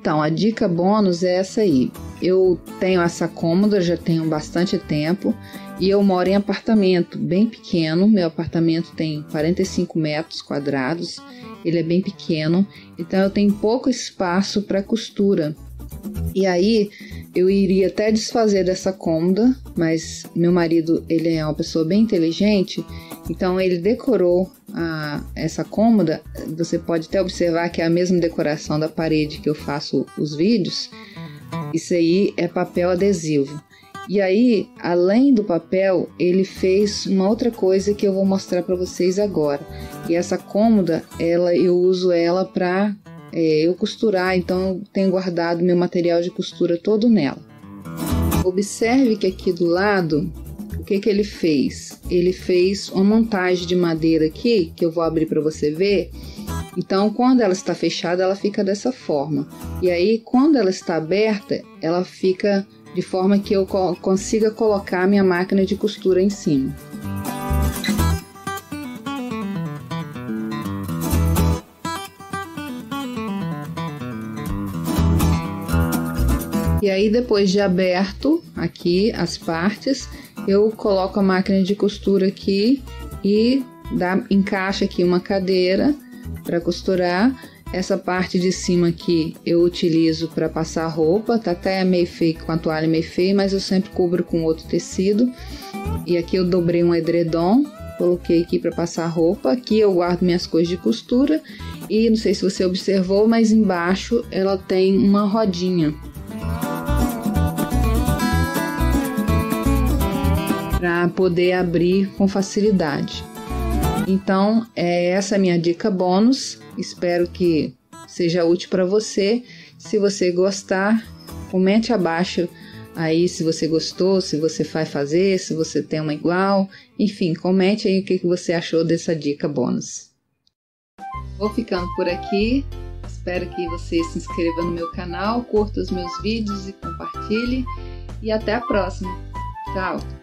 Então, a dica bônus é essa aí. Eu tenho essa cômoda já tenho bastante tempo e eu moro em apartamento bem pequeno. Meu apartamento tem 45 metros quadrados, ele é bem pequeno, então eu tenho pouco espaço para costura. E aí eu iria até desfazer dessa cômoda, mas meu marido ele é uma pessoa bem inteligente, então ele decorou a, essa cômoda. Você pode até observar que é a mesma decoração da parede que eu faço os vídeos. Isso aí é papel adesivo. E aí, além do papel, ele fez uma outra coisa que eu vou mostrar para vocês agora. E essa cômoda, ela eu uso ela para é, eu costurar, então eu tenho guardado meu material de costura todo nela. Observe que aqui do lado, o que, que ele fez? Ele fez uma montagem de madeira aqui, que eu vou abrir para você ver. Então, quando ela está fechada, ela fica dessa forma. E aí, quando ela está aberta, ela fica de forma que eu consiga colocar minha máquina de costura em cima. E aí depois de aberto aqui as partes, eu coloco a máquina de costura aqui e dá, encaixa aqui uma cadeira para costurar. Essa parte de cima aqui eu utilizo para passar roupa, tá até meio feio com a toalha meio feio, mas eu sempre cubro com outro tecido. E aqui eu dobrei um edredom, coloquei aqui para passar roupa. Aqui eu guardo minhas coisas de costura e não sei se você observou, mas embaixo ela tem uma rodinha para poder abrir com facilidade. Então, é essa minha dica bônus. Espero que seja útil para você. Se você gostar, comente abaixo aí se você gostou, se você vai fazer, se você tem uma igual. Enfim, comente aí o que você achou dessa dica bônus. Vou ficando por aqui. Espero que você se inscreva no meu canal, curta os meus vídeos e compartilhe. E até a próxima. Tchau!